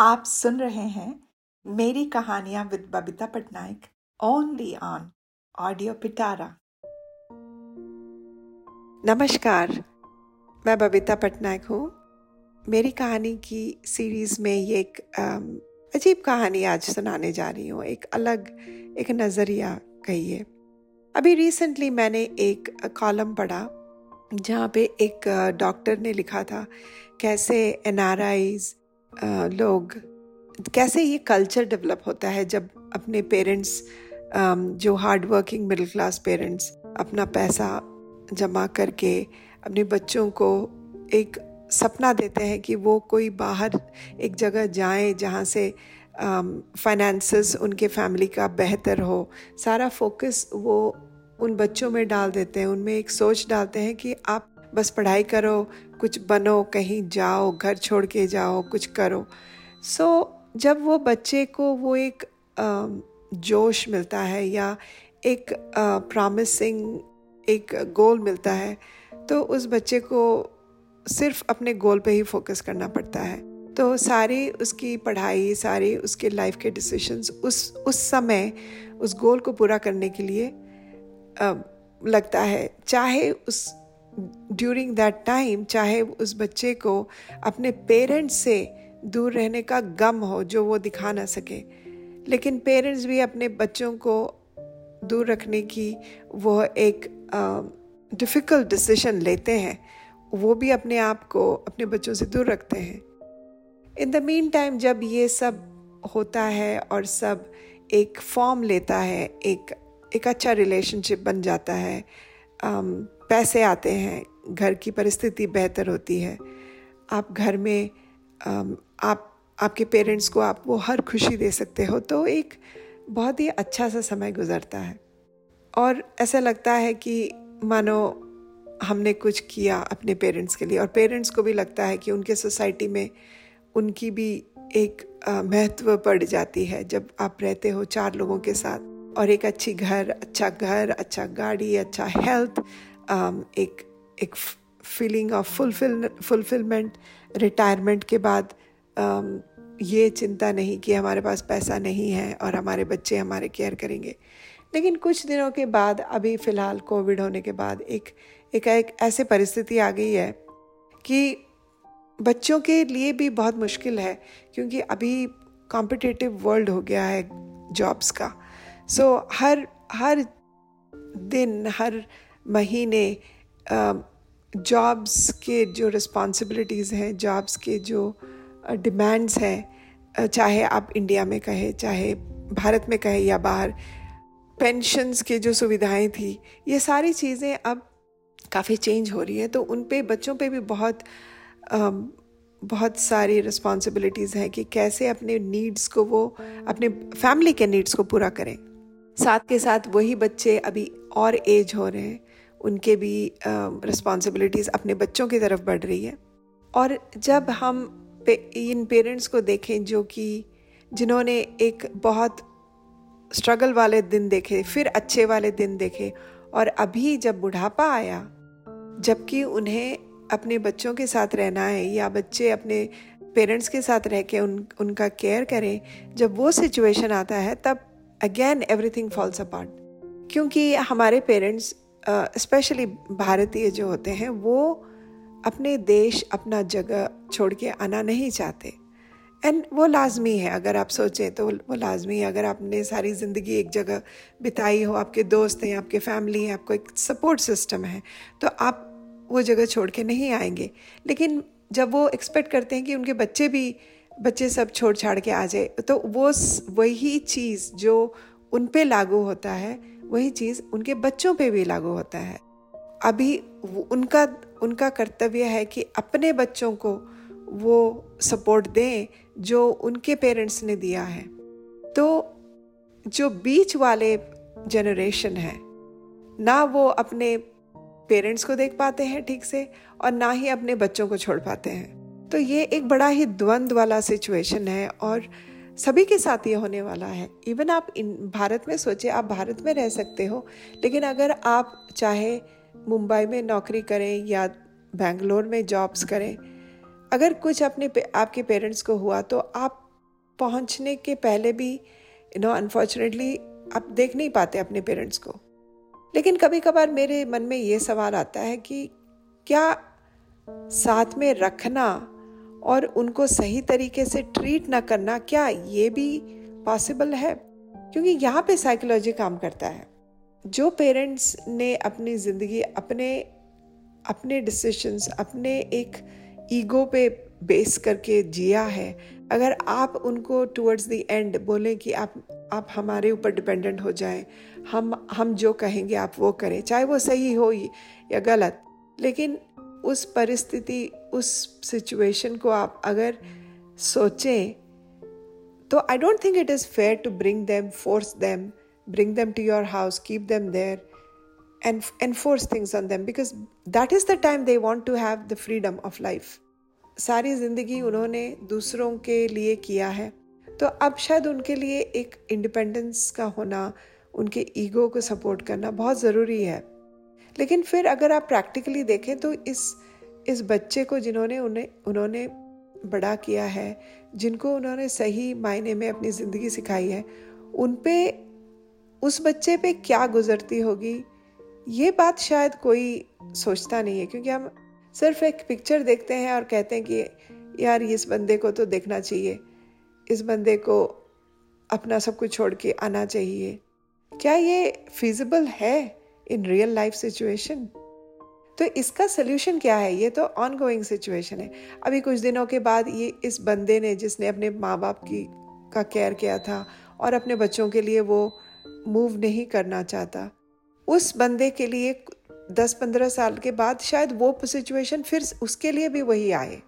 आप सुन रहे हैं मेरी कहानियाँ with Babita Patnaik only on audio Pitara नमस्कार, मैं बबीता पटनायक हूँ। मेरी कहानी की सीरीज़ में ये एक अजीब कहानी आज सुनाने जा रही हूँ। एक अलग, एक नज़रिया कहिए अभी रिसेंटली मैंने एक कॉलम पढ़ा, जहाँ पे एक डॉक्टर ने लिखा था, कैसे एन लोग, कैसे ये कल्चर डेवलप होता है जब अपने पेरेंट्स जो hard working middle class parents अपना पैसा जमा करके अपने बच्चों को एक सपना देते हैं कि वो कोई बाहर एक जगह जाएँ जहाँ से फाइनेंसेस उनके फैमिली का बेहतर हो। सारा फोकस वो उन बच्चों में डाल देते हैं, उनमें एक सोच डालते हैं कि आप बस पढ़ाई करो कुछ बनो कहीं जाओ घर छोड़ के जाओ कुछ करो। सो so, जब वो बच्चे को वो एक जोश मिलता है या एक प्रॉमिसिंग एक गोल मिलता है तो उस बच्चे को सिर्फ़ अपने गोल पे ही फोकस करना पड़ता है। तो सारी उसकी पढ़ाई सारी उसके लाइफ के डिसीशंस उस उस समय उस गोल को पूरा करने के लिए लगता है। चाहे उस ड्यूरिंग दैट टाइम चाहे उस बच्चे को अपने पेरेंट्स से दूर रहने का गम हो जो वो दिखा ना सके। लेकिन पेरेंट्स भी अपने बच्चों को दूर रखने की वो एक डिफ़िकल्ट uh, डिसीज़न लेते हैं। वो भी अपने आप को अपने बच्चों से दूर रखते हैं। इन द मीन टाइम जब ये सब होता है और सब एक फॉर्म लेता है एक एक अच्छा रिलेशनशिप बन जाता है um, पैसे आते हैं, घर की परिस्थिति बेहतर होती है। आप घर में आप, आपके पेरेंट्स को आप वो हर खुशी दे सकते हो तो एक बहुत ही अच्छा सा समय गुजरता है। और ऐसा लगता है कि मानो हमने कुछ किया अपने पेरेंट्स के लिए, और पेरेंट्स को भी लगता है कि उनके सोसाइटी में उनकी भी एक महत्व पड़ जाती है, जब आप रहते हो चार लोगों के साथ। और एक अच्छी घर अच्छा घर अच्छा गाड़ी अच्छा हेल्थ um, एक एक feeling of fulfil fulfilment retirement के बाद um, ये चिंता नहीं कि हमारे पास पैसा नहीं है और हमारे बच्चे हमारे केयर करेंगे। लेकिन कुछ दिनों के बाद अभी फ़िलहाल कोविड होने के बाद एक एक एक ऐसे परिस्थिति आ गई है कि बच्चों के लिए भी बहुत मुश्किल है क्योंकि अभी कॉम्पिटिटिव वर्ल्ड हो गया है जॉब्स का। सो so, हर हर दिन हर महीने जॉब्स के जो रिस्पॉन्सिबिलिटीज़ हैं जॉब्स के जो डिमांड्स हैं चाहे आप इंडिया में कहें, चाहे भारत में कहें या बाहर पेंशन्स के जो सुविधाएँ थी, ये सारी चीज़ें अब काफ़ी चेंज हो रही है। तो उन पे, बच्चों पे भी बहुत बहुत सारी रिस्पॉन्सिबिलिटीज़ हैं कि कैसे अपने नीड्स को वो, अपने फैमिली के नीड्स को पूरा करें। साथ के साथ वही बच्चे अभी और एज हो रहे हैं। उनके भी रिस्पॉन्सिबिलिटीज़ अपने बच्चों की तरफ़ बढ़ रही है। और जब हम पे, इन पेरेंट्स को देखें जो कि जिन्होंने एक बहुत स्ट्रगल वाले दिन देखे फिर अच्छे वाले दिन देखे और अभी जब बुढ़ापा आया जबकि उन्हें अपने बच्चों के साथ रहना है या बच्चे अपने पेरेंट्स के साथ रह के उन उनका केयर करें जब वो सिचुएशन आता है तब अगेन एवरीथिंग फॉल्स अपार्ट क्योंकि हमारे पेरेंट्स स्पेशली भारतीय जो होते हैं, वो अपने देश, अपना जगह छोड़ के आना नहीं चाहते। एंड वो लाजमी है, अगर आप सोचें तो वो लाजमी है। अगर आपने सारी ज़िंदगी एक जगह बिताई हो, आपके दोस्त हैं, आपके फैमिली हैं, आपको एक सपोर्ट सिस्टम है तो आप वो जगह छोड़ के नहीं आएँगे। लेकिन जब वो एक्सपेक्ट करते हैं कि उनके बच्चे भी, बच्चे सब छोड़ छाड़ के आ जाए तो वो वही चीज़ जो उन पे लागू होता है वही चीज़ उनके बच्चों पे भी लागू होता है। अभी उनका उनका कर्तव्य है कि अपने बच्चों को वो सपोर्ट दें जो उनके पेरेंट्स ने दिया है। तो जो बीच वाले जनरेशन है, ना वो अपने पेरेंट्स को देख पाते हैं ठीक से और ना ही अपने बच्चों को छोड़ पाते हैं। तो ये एक बड़ा ही द्वंद्व वाला सिचुएशन है और सभी के साथ ये होने वाला है। इवन आप इन, भारत में सोचे आप भारत में रह सकते हो। लेकिन अगर आप चाहे मुंबई में नौकरी करें या बेंगलोर में जॉब्स करें, अगर कुछ अपने आपके पेरेंट्स को हुआ तो आप पहुँचने के पहले भी यू नो अनफॉर्चुनेटली आप देख नहीं पाते अपने पेरेंट्स को। लेकिन कभी कभार मेरे मन में ये सवाल आता है कि क्या साथ में रखना और उनको सही तरीके से ट्रीट ना करना क्या ये भी पॉसिबल है? क्योंकि यहाँ पे साइकोलॉजी काम करता है। जो पेरेंट्स ने अपनी ज़िंदगी, अपने अपने डिसीशंस अपने एक ईगो पे बेस करके जिया है, अगर आप उनको टुवर्ड्स द एंड बोलें कि आप आप हमारे ऊपर डिपेंडेंट हो जाएँ, हम हम जो कहेंगे आप वो करें, चाहे वो सही हो या गलत, लेकिन उस परिस्थिति, उस सिचुएशन को आप अगर सोचें तो I don't think it is fair to bring them force them bring them to your house keep them there and enforce things on them, because that is the time they want to have the freedom of life. सारी ज़िंदगी उन्होंने दूसरों के लिए किया है। तो अब शायद उनके लिए एक इंडिपेंडेंस का होना, उनके ईगो को सपोर्ट करना बहुत ज़रूरी है। लेकिन फिर अगर आप प्रैक्टिकली देखें तो इस इस बच्चे को जिन्होंने उन्हें, उन्होंने बड़ा किया है, जिनको उन्होंने सही मायने में अपनी ज़िंदगी सिखाई है, उन पे, उस बच्चे पे क्या गुजरती होगी, ये बात शायद कोई सोचता नहीं है, क्योंकि हम सिर्फ़ एक पिक्चर देखते हैं और कहते हैं कि यार इस बंदे को तो देखना चाहिए, इस बंदे को अपना सब कुछ छोड़ के आना चाहिए। क्या ये फिजिबल है? इन रियल लाइफ सिचुएशन तो इसका सोल्यूशन क्या है? ये तो ऑन गोइंग सिचुएशन है। अभी कुछ दिनों के बाद ये इस बंदे ने, जिसने अपने माँ बाप की, का केयर किया था और अपने बच्चों के लिए वो मूव नहीं करना चाहता, उस बंदे के लिए दस पंद्रह साल के बाद शायद वो सिचुएशन फिर उसके लिए भी वही आए।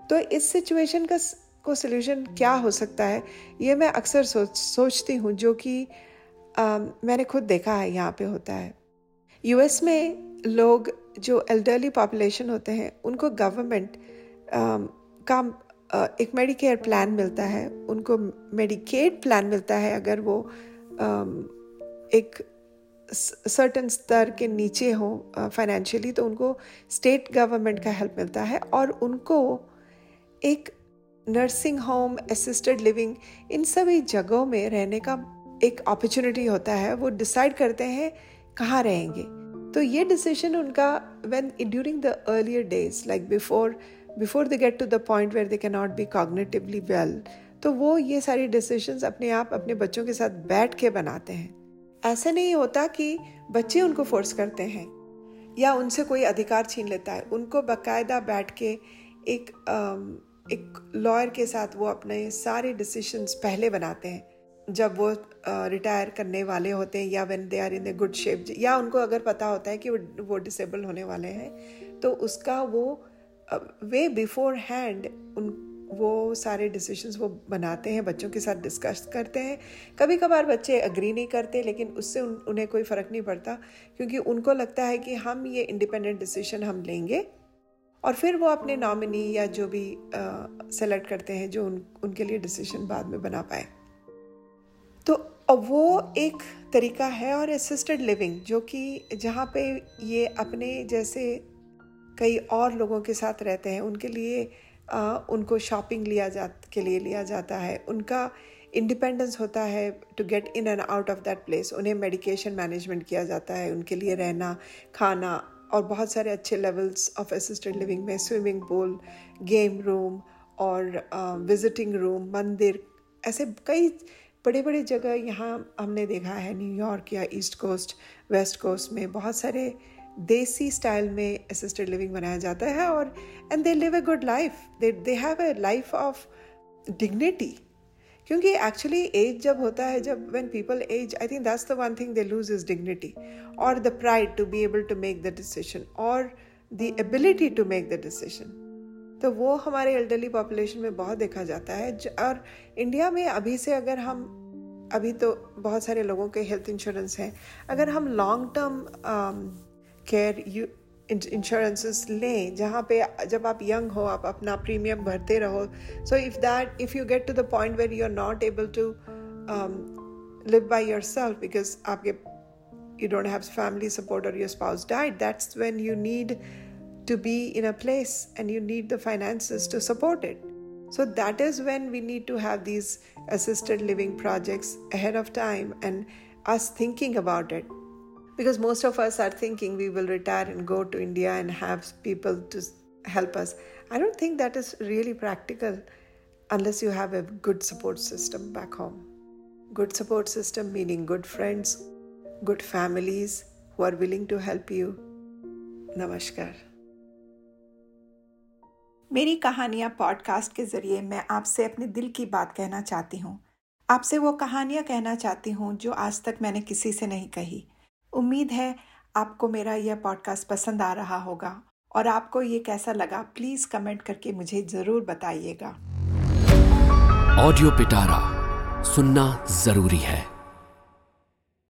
तो इस सिचुएशन का को सोल्यूशन क्या हो सकता है? ये मैं अक्सर सोच, सोचती हूँ जो कि मैंने खुद देखा है, यहाँ पे होता है। यूएस में लोग जो एल्डरली पॉपुलेशन होते हैं, उनको गवर्नमेंट का एक मेडिकेयर प्लान मिलता है। उनको मेडिकेड प्लान मिलता है अगर वो एक सर्टन स्तर के नीचे हो फाइनेंशियली तो उनको स्टेट गवर्नमेंट का हेल्प मिलता है और उनको एक नर्सिंग होम असिस्टेड लिविंग इन सभी जगहों में रहने का एक अपॉर्चुनिटी होता है। वो डिसाइड करते हैं कहाँ रहेंगे? तो ये डिसीज़न उनका when during the earlier days like before before they get to the point where they can not be cognitively well तो वो ये सारी डिसीजंस अपने आप, अपने बच्चों के साथ बैठ के बनाते हैं। ऐसे नहीं होता कि बच्चे उनको फोर्स करते हैं, या उनसे कोई अधिकार छीन लेता है। उनको बकायदा बैठ के एक एक लॉयर के साथ वो अपने सारे डिसीशंस पहले बनाते हैं। जब वो रिटायर करने वाले होते हैं या when they are in a good shape या उनको अगर पता होता है कि वो वो डिसेबल होने वाले हैं तो उसका वो वे बिफोर हैंड उन वो सारे डिसीजंस वो बनाते हैं बच्चों के साथ डिस्कस करते हैं। कभी कभार बच्चे अग्री नहीं करते लेकिन उससे उन, उन्हें कोई फ़र्क नहीं पड़ता क्योंकि उनको लगता है कि हम ये इंडिपेंडेंट डिसीज़न हम लेंगे और फिर वो अपने नॉमिनी या जो भी सेलेक्ट करते हैं जो उन, उनके लिए डिसीज़न बाद में बना पाए। तो वो एक तरीका है और असिस्टेड लिविंग जो कि जहाँ पे ये अपने जैसे कई और लोगों के साथ रहते हैं उनके लिए आ, उनको शॉपिंग लिया जा के लिए लिया जाता है। उनका इंडिपेंडेंस होता है to get in and out of that place उन्हें मेडिकेशन मैनेजमेंट किया जाता है उनके लिए रहना खाना और बहुत सारे अच्छे लेवल्स ऑफ़ असिस्टेड लिविंग में स्विमिंग पूल गेम रूम और विजिटिंग रूम मंदिर ऐसे कई बड़े बड़े जगह यहाँ हमने देखा है न्यूयॉर्क या ईस्ट कोस्ट वेस्ट कोस्ट में बहुत सारे देसी स्टाइल में असिस्टेड लिविंग बनाया जाता है और and they live a good life they they have a life of dignity क्योंकि एक्चुअली एज जब होता है, जब when people age I think that's the one thing they lose is dignity और the pride to be able to make the decision और the ability to make the decision तो वो हमारे एल्डरली पॉपुलेशन में बहुत देखा जाता है। और इंडिया में अभी से अगर हम, अभी तो बहुत सारे लोगों के हेल्थ इंश्योरेंस हैं। अगर हम long term care you insurances लें, जहाँ पे जब आप यंग हो, आप अपना प्रीमियम भरते रहो so if that if you get to the point where you are not able to live by your self because आपके you don't have family support और your spouse died that's when you need to be in a place and you need the finances to support it. So that is when we need to have these assisted living projects ahead of time and us thinking about it. Because most of us are thinking we will retire and go to India and have people to help us. I don't think that is really practical unless you have a good support system back home. Good support system meaning good friends, good families who are willing to help you. Namaskar. मेरी कहानियाँ podcast के ज़रिए मैं आपसे अपने दिल की बात कहना चाहती हूँ। आपसे वो कहानियाँ कहना चाहती हूँ जो आज तक मैंने किसी से नहीं कही। उम्मीद है आपको मेरा यह पॉडकास्ट पसंद आ रहा होगा और आपको ये कैसा लगा प्लीज़ कमेंट करके मुझे ज़रूर बताइएगा। ऑडियो पिटारा सुनना ज़रूरी है।